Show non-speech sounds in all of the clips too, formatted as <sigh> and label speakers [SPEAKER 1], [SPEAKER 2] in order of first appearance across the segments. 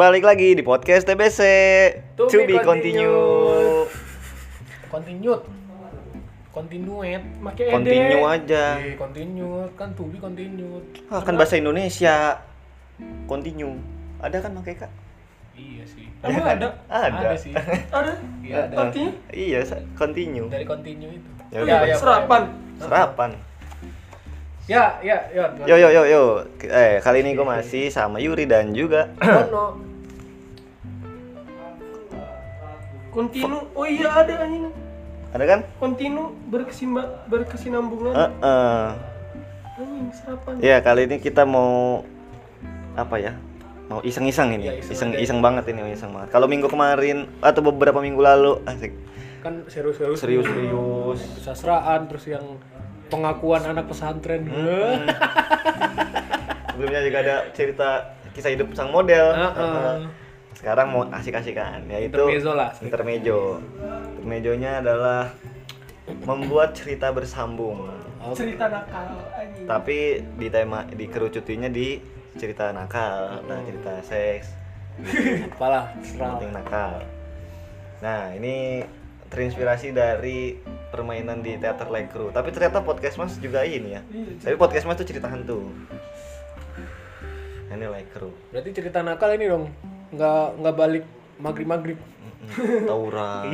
[SPEAKER 1] balik lagi di podcast TBC
[SPEAKER 2] To
[SPEAKER 1] To,
[SPEAKER 2] be
[SPEAKER 1] be continue.
[SPEAKER 2] Continued. Continuate. Make ed.
[SPEAKER 1] Continue aja.
[SPEAKER 2] Iya, continued kan to be continued.
[SPEAKER 1] Ah, kan bahasa Indonesia. Continue. Ada kan pakai kak?
[SPEAKER 2] Iya sih.
[SPEAKER 3] Emang ada?
[SPEAKER 1] Ada.
[SPEAKER 2] sih.
[SPEAKER 3] Ada?
[SPEAKER 2] Iya ada.
[SPEAKER 3] Artinya?
[SPEAKER 1] Iya, continue.
[SPEAKER 2] Dari continue itu.
[SPEAKER 1] Ya udah.
[SPEAKER 3] Serapan.
[SPEAKER 1] Serapan.
[SPEAKER 2] Ya, ya, ya.
[SPEAKER 1] Yo yo yo yo. Eh, kali ini gue masih sama Yuri dan juga
[SPEAKER 2] Bono.
[SPEAKER 3] Kontinu. Oh iya ada anjing.
[SPEAKER 1] ada kan?
[SPEAKER 3] Kontinu berkesimba berkesinambungan.
[SPEAKER 1] Heeh.
[SPEAKER 3] Anjing serapan.
[SPEAKER 1] Ya, kali ini kita mau apa ya? Mau iseng-iseng ini.
[SPEAKER 2] Iya, iseng
[SPEAKER 1] Iseng iseng banget ini, iseng banget. Kalau minggu kemarin atau beberapa minggu lalu asik.
[SPEAKER 2] Kan serius-serius.
[SPEAKER 1] Serius-serius.
[SPEAKER 2] Sasraan terus yang pengakuan anak pesantren.
[SPEAKER 1] Hmm. Sebelumnya juga ada cerita kisah hidup sang model.
[SPEAKER 2] Heeh.
[SPEAKER 1] Sekarang mau asik-asikan yaitu
[SPEAKER 2] Intermezzo lah.
[SPEAKER 1] Intermezzo. Intermezzonya adalah membuat cerita bersambung.
[SPEAKER 3] Cerita nakal anjing.
[SPEAKER 1] Tapi di tema dikerucutinya di cerita nakal, nah cerita seks,
[SPEAKER 2] Apalah,
[SPEAKER 1] penting nakal. Nah, ini terinspirasi dari permainan di teater Like Crew. Tapi ternyata podcast Mas juga ini ya. Tapi podcast Mas tuh cerita hantu. Ini Like Crew.
[SPEAKER 2] Berarti cerita nakal ini dong. Nggak nggak balik maghrib-maghrib.
[SPEAKER 1] Mm-mm, Tawuran,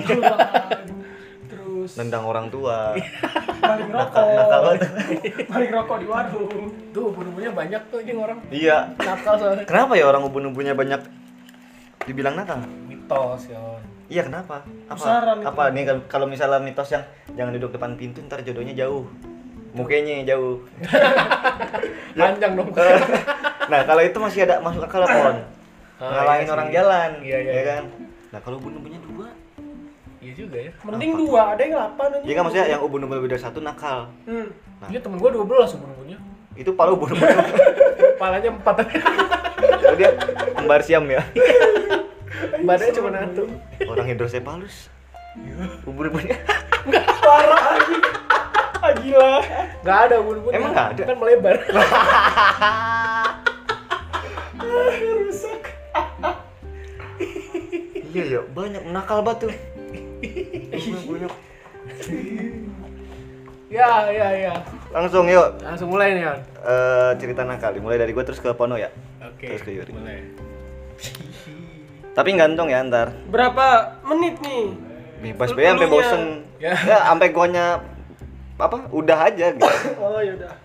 [SPEAKER 1] <laughs>
[SPEAKER 3] Terus
[SPEAKER 1] nendang orang tua.
[SPEAKER 3] balik rokok.
[SPEAKER 1] nakal
[SPEAKER 3] balik rokok di warung.
[SPEAKER 2] Tuh, ubun-ubunnya banyak tuh ini orang.
[SPEAKER 1] Iya.
[SPEAKER 2] Nakal soalnya.
[SPEAKER 1] Kenapa ya orang ubun-ubunnya banyak dibilang nakal?
[SPEAKER 2] Mitos ya.
[SPEAKER 1] Iya kenapa? Apa?
[SPEAKER 3] Pusaran itu.
[SPEAKER 1] Apa nih kalau- misalnya mitos yang jangan duduk depan pintu ntar jodohnya jauh, mukanya jauh. <laughs>
[SPEAKER 2] Panjang dong.
[SPEAKER 1] nah kalau itu masih ada masuk akal pon,
[SPEAKER 2] Ah,
[SPEAKER 1] ngalahin
[SPEAKER 2] iya
[SPEAKER 1] orang
[SPEAKER 2] sih.
[SPEAKER 1] jalan,
[SPEAKER 2] Iya, iya,
[SPEAKER 1] ya
[SPEAKER 2] iya.
[SPEAKER 1] kan? Nah kalau ubun-ubunnya dua,
[SPEAKER 2] Iya juga ya.
[SPEAKER 3] Mending dua, ada yang delapan anjing.
[SPEAKER 1] ya kan maksudnya yang ubun-ubun lebih dari satu nakal.
[SPEAKER 3] Hmm.
[SPEAKER 1] Nah.
[SPEAKER 2] Iya temen gua 12 ubun-ubunnya.
[SPEAKER 1] Itu palu ubun-ubun.
[SPEAKER 2] Kepalanya 4
[SPEAKER 1] oh, dia kembar siam ya.
[SPEAKER 2] Badannya cuma satu.
[SPEAKER 1] Orang hidrosepalus. Ubun-ubunnya.
[SPEAKER 3] Parah anjing. Ah gila.
[SPEAKER 2] Enggak ada ubun-ubunnya.
[SPEAKER 1] Emang nggak ada?
[SPEAKER 2] Kan melebar. <laughs>
[SPEAKER 1] iya ya banyak nakal batu. Ubun-ubunnya.
[SPEAKER 2] ya, ya, ya.
[SPEAKER 1] Langsung yuk
[SPEAKER 2] Langsung mulai nih, Yan.
[SPEAKER 1] eh cerita nakal. Mulai dari gue terus ke Pono ya.
[SPEAKER 2] Oke.
[SPEAKER 1] Terus ke Yuri.
[SPEAKER 2] Mulai.
[SPEAKER 1] Tapi gantung ya ntar.
[SPEAKER 3] Berapa menit nih?
[SPEAKER 1] Bebas be sampai bosen.
[SPEAKER 2] Ya.
[SPEAKER 1] Ya, sampai guanya apa? Udah aja gitu. <coughs>
[SPEAKER 3] Oh ya udah.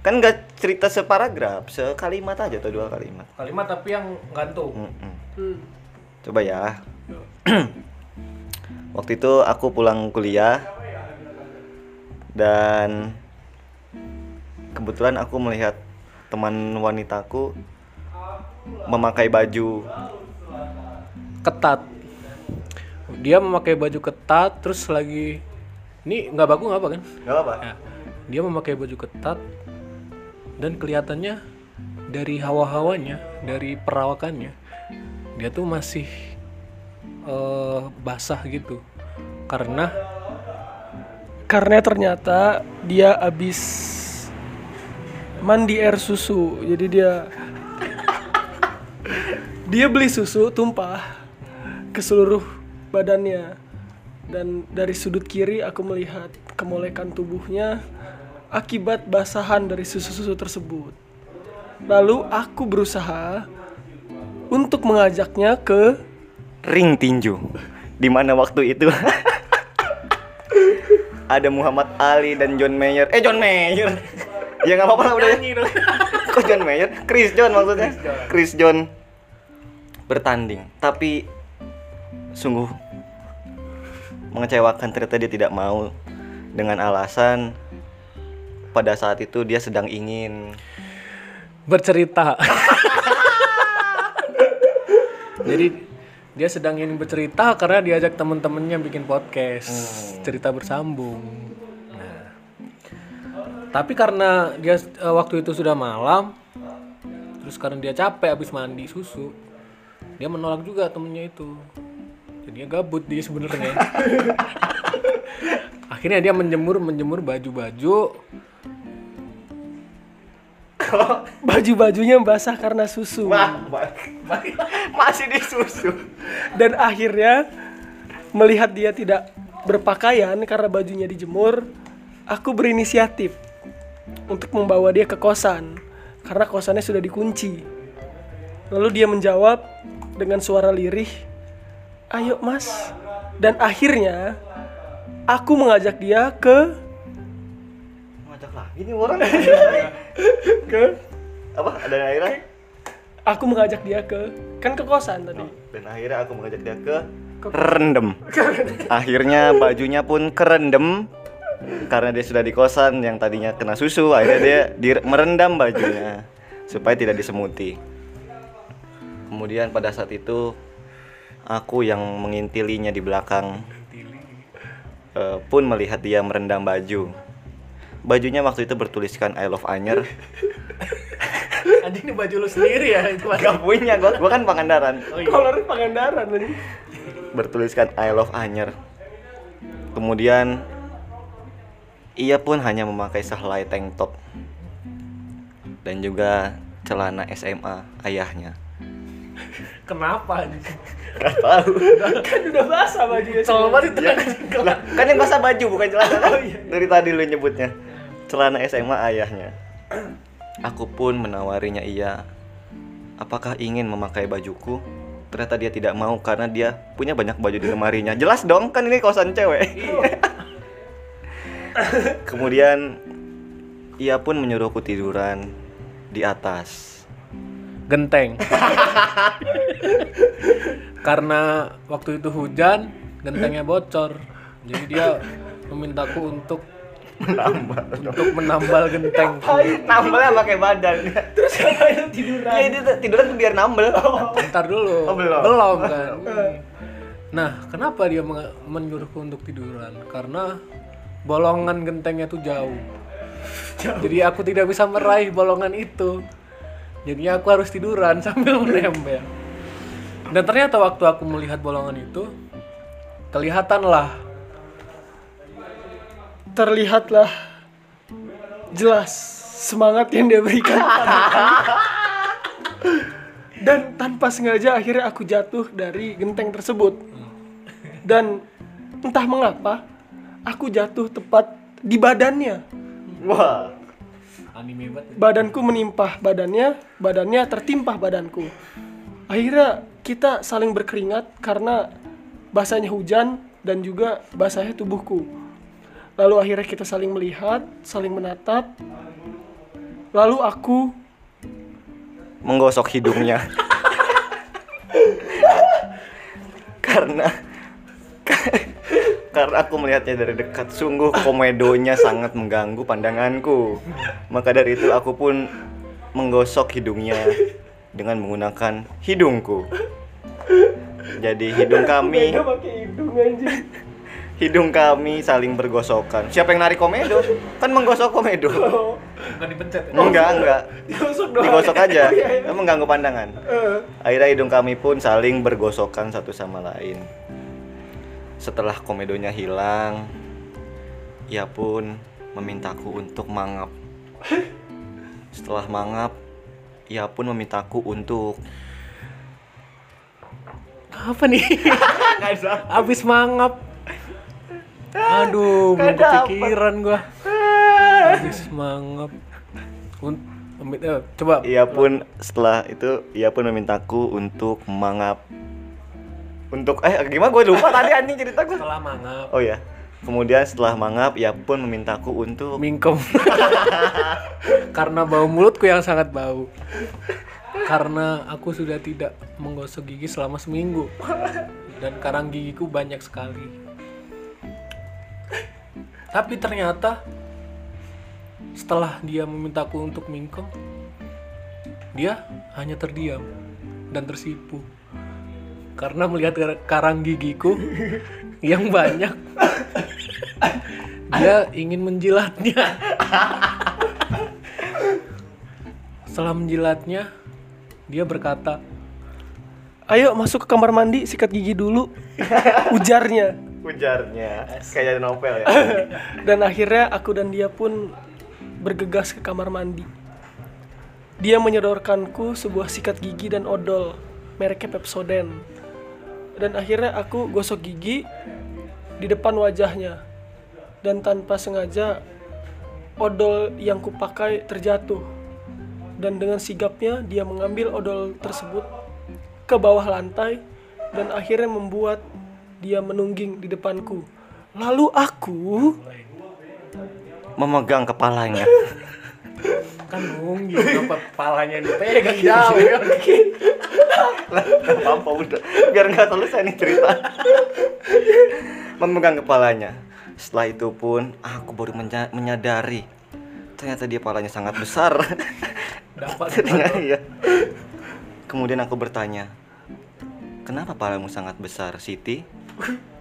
[SPEAKER 1] kan nggak cerita separagraf, sekalimat aja atau dua kalimat.
[SPEAKER 2] Kalimat tapi yang gantung.
[SPEAKER 1] Mm-mm.
[SPEAKER 3] Hmm.
[SPEAKER 1] Coba ya. <clears throat> Waktu itu aku pulang kuliah dan kebetulan aku melihat teman wanitaku memakai baju
[SPEAKER 2] ketat dia memakai baju ketat terus lagi ini nggak bagus nggak apa kan
[SPEAKER 1] nggak apa
[SPEAKER 2] Ya. dia memakai baju ketat dan kelihatannya dari hawa-hawanya dari perawakannya dia tuh masih eh, basah gitu karena
[SPEAKER 3] Karena ternyata dia habis mandi air susu. Jadi dia <laughs> dia beli susu tumpah ke seluruh badannya. Dan dari sudut kiri aku melihat kemolekan tubuhnya akibat basahan dari susu-susu tersebut. Lalu aku berusaha untuk mengajaknya ke
[SPEAKER 1] ring tinju. Di mana waktu itu? <laughs> Ada Muhammad Ali dan John Mayer. Eh John Mayer. Ya nggak apa-apa lah udah. Ya. <laughs> kok John Mayer? Chris John maksudnya. Chris John. Bertanding. Tapi sungguh mengecewakan. Ternyata dia tidak mau dengan alasan pada saat itu dia sedang ingin
[SPEAKER 2] bercerita <laughs> jadi dia sedang ingin bercerita karena diajak temen-temennya bikin podcast cerita bersambung. Nah tapi karena dia eh, waktu itu sudah malam terus karena dia capek habis mandi susu dia menolak juga temennya itu. Jadi dia gabut dia sebenarnya. <laughs> Akhirnya dia menjemur menjemur baju-baju
[SPEAKER 3] baju-bajunya basah karena susu.
[SPEAKER 1] Wah, masih disusu.
[SPEAKER 3] Dan akhirnya melihat dia tidak berpakaian karena bajunya dijemur, aku berinisiatif untuk membawa dia ke kosan karena kosannya sudah dikunci. Lalu dia menjawab dengan suara lirih, "Ayo, Mas." Dan akhirnya aku mengajak dia ke
[SPEAKER 1] Ngajak lagi nih orang.
[SPEAKER 3] Ke
[SPEAKER 1] Apa? Ada akhirnya?
[SPEAKER 3] aku mengajak dia ke kan ke kosan tadi.
[SPEAKER 1] Dan akhirnya aku mengajak dia ke kerendam. <laughs> Akhirnya bajunya pun kerendam karena dia sudah di kosan yang tadinya kena susu, akhirnya dia di- merendam bajunya supaya tidak disemuti. Kemudian pada saat itu aku yang mengintilinya di belakang eh, pun melihat dia merendam baju. Bajunya waktu itu bertuliskan I love Anyer. <laughs>
[SPEAKER 2] Anjing ini baju lu sendiri ya itu Mas.
[SPEAKER 1] Gak punya, gua, gua kan Pangandaran.
[SPEAKER 2] Oh iya.
[SPEAKER 3] Kolornya Pangandaran tadi.
[SPEAKER 1] bertuliskan I love Anyer. Kemudian ia pun hanya memakai sehelai tank top dan juga celana SMA ayahnya.
[SPEAKER 2] Kenapa?
[SPEAKER 1] Gak tahu.
[SPEAKER 3] kan udah basah bajunya.
[SPEAKER 2] Soal banget itu
[SPEAKER 1] lah, kan yang basah baju bukan celana. Dari tadi lu nyebutnya celana SMA ayahnya. Aku pun menawarinya ia, apakah ingin memakai bajuku? Ternyata dia tidak mau karena dia punya banyak baju di lemarinya. Jelas dong, kan ini kosan cewek. <laughs> Kemudian ia pun menyuruhku tiduran di atas.
[SPEAKER 2] Genteng. Karena waktu itu hujan, gentengnya bocor. Jadi dia memintaku untuk
[SPEAKER 1] Menambal.
[SPEAKER 2] untuk menambal genteng.
[SPEAKER 1] Nambalnya pakai badan.
[SPEAKER 3] Terus ngapain tiduran?
[SPEAKER 1] Iya, dia tuh- tiduran tuh biar nambel.
[SPEAKER 2] Ntar dulu.
[SPEAKER 1] Oh, belum.
[SPEAKER 2] kan. <laughs> Nah, kenapa dia menyuruhku untuk tiduran? Karena bolongan gentengnya tuh jauh. Jadi aku tidak bisa meraih bolongan itu. Jadinya aku harus tiduran <laughs> sambil menempel. Dan ternyata waktu aku melihat bolongan itu, kelihatanlah
[SPEAKER 3] terlihatlah jelas semangat yang dia berikan <laughs> padaku. dan tanpa sengaja akhirnya aku jatuh dari genteng tersebut dan entah mengapa aku jatuh tepat di badannya
[SPEAKER 1] Wah.
[SPEAKER 2] anime banget.
[SPEAKER 3] badanku menimpah badannya badannya tertimpah badanku akhirnya kita saling berkeringat karena basahnya hujan dan juga basahnya tubuhku lalu akhirnya kita saling melihat saling menatap. Lalu aku
[SPEAKER 1] menggosok hidungnya. <laughs> Karena karena aku melihatnya dari dekat. Sungguh komedonya sangat mengganggu pandanganku. Maka dari itu aku pun menggosok hidungnya dengan menggunakan hidungku. Jadi hidung kami
[SPEAKER 3] Beda pakai hidung anjing
[SPEAKER 1] hidung kami saling bergosokan siapa yang narik komedo kan menggosok komedo
[SPEAKER 2] Bukan dipencet ya?
[SPEAKER 1] enggak enggak
[SPEAKER 3] digosok doang
[SPEAKER 1] digosok aja
[SPEAKER 3] Oh, <laughs> iya, iya.
[SPEAKER 1] mengganggu pandangan
[SPEAKER 3] Eh,
[SPEAKER 1] Akhirnya hidung kami pun saling bergosokan satu sama lain. Setelah komedonya hilang, ia pun memintaku untuk mangap. Setelah mangap, ia pun memintaku untuk
[SPEAKER 2] Apa nih? <laughs> Abis mangap. Aduh, belum kepikiran gua. Abis mangap. Eh, coba
[SPEAKER 1] ia pun setelah itu ia pun memintaku untuk mangap. Untuk eh gimana gue lupa tadi anjing cerita gue.
[SPEAKER 2] setelah mangap
[SPEAKER 1] Oh ya. Kemudian setelah mangap ia pun memintaku untuk
[SPEAKER 2] mingkem. <laughs> Karena bau mulutku yang sangat bau. Karena aku sudah tidak menggosok gigi selama seminggu. Dan karang gigiku banyak sekali. Tapi ternyata setelah dia memintaku untuk mingkem, dia hanya terdiam dan tersipu. Karena melihat kar- karang gigiku <laughs> yang banyak, dia ingin menjilatnya. Setelah menjilatnya, dia berkata,
[SPEAKER 3] ayo masuk ke kamar mandi sikat gigi dulu <laughs> ujarnya
[SPEAKER 1] ujarnya kayak novel ya. <laughs>
[SPEAKER 3] dan akhirnya aku dan dia pun bergegas ke kamar mandi dia menyodorkanku sebuah sikat gigi dan odol mereknya Pepsodent. Dan akhirnya aku gosok gigi di depan wajahnya. Dan tanpa sengaja odol yang kupakai terjatuh. Dan dengan sigapnya dia mengambil odol tersebut ke bawah lantai dan akhirnya membuat dia menungging di depanku. Lalu aku
[SPEAKER 1] Memegang kepalanya. <laughs>
[SPEAKER 2] kan nungging apa kepalanya dipegang? Jauh ya.
[SPEAKER 1] Gak apa-apa udah. Biar nggak selesai nih cerita. Memegang kepalanya. Setelah itu pun aku baru menya- menyadari ternyata dia kepalanya sangat besar. <laughs>
[SPEAKER 2] Dapat. <laughs>
[SPEAKER 1] Ternyata iya. kemudian aku bertanya kenapa kepalamu sangat besar Siti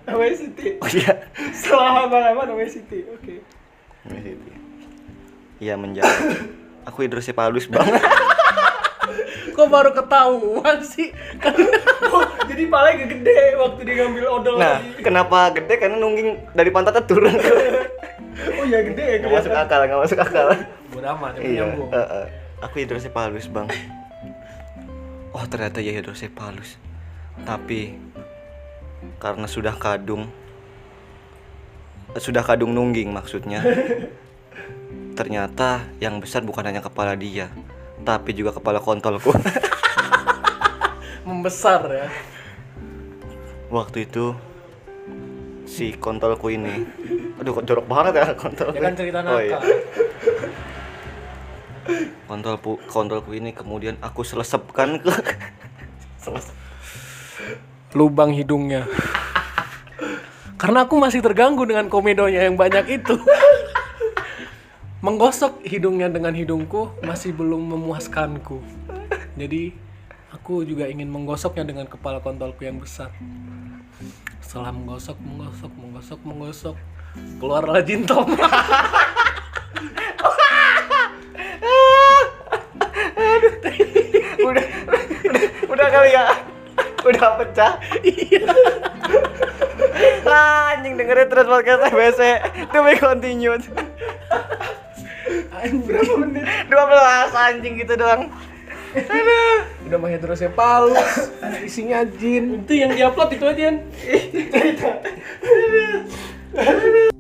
[SPEAKER 3] namanya Siti.
[SPEAKER 1] oh iya
[SPEAKER 3] Setelah lama-lama namanya Siti. Oke.
[SPEAKER 1] Ini Siti iya menjawab aku hidrosepalus banget <laughs>
[SPEAKER 2] kok baru ketahuan sih kan
[SPEAKER 3] Oh, <laughs> jadi palanya gede waktu dia ngambil odol
[SPEAKER 1] nah
[SPEAKER 3] lagi.
[SPEAKER 1] kenapa gede karena nungging dari pantatnya turun <laughs>
[SPEAKER 3] Oh iya gede ya
[SPEAKER 1] nggak masuk akal nggak masuk akal
[SPEAKER 2] bodo amat
[SPEAKER 1] Iya,
[SPEAKER 2] nyambung
[SPEAKER 1] eh, eh. aku hidrosepalus bang. Oh ternyata ya hidrosepalus. Tapi karena sudah kadung, sudah kadung nungging maksudnya. <laughs> ternyata yang besar bukan hanya kepala dia, tapi juga kepala kontolku. <laughs>
[SPEAKER 2] membesar ya
[SPEAKER 1] Waktu itu si kontolku ini, aduh kok jorok banget ya kontol.
[SPEAKER 2] ya kan cerita
[SPEAKER 1] Oh,
[SPEAKER 2] nakal
[SPEAKER 1] iya. kontolku kontolku ini kemudian aku selesepkan ke Selesep.
[SPEAKER 2] Lubang hidungnya. Karena aku masih terganggu dengan komedonya yang banyak itu. Menggosok hidungnya dengan hidungku masih belum memuaskanku. Jadi aku juga ingin menggosoknya dengan kepala kontolku yang besar. Setelah menggosok menggosok menggosok menggosok keluarlah jin tom
[SPEAKER 1] udah, udah udah kali ya udah pecah? Iya. <laughs> Anjing dengerin terus podcast TBC to be continued.
[SPEAKER 2] Berapa menit?
[SPEAKER 1] 12 anjing gitu doang. <laughs>
[SPEAKER 2] Udah mah hidrosepalus isinya jin.
[SPEAKER 3] Itu yang diupload itu aja. Cerita. <laughs>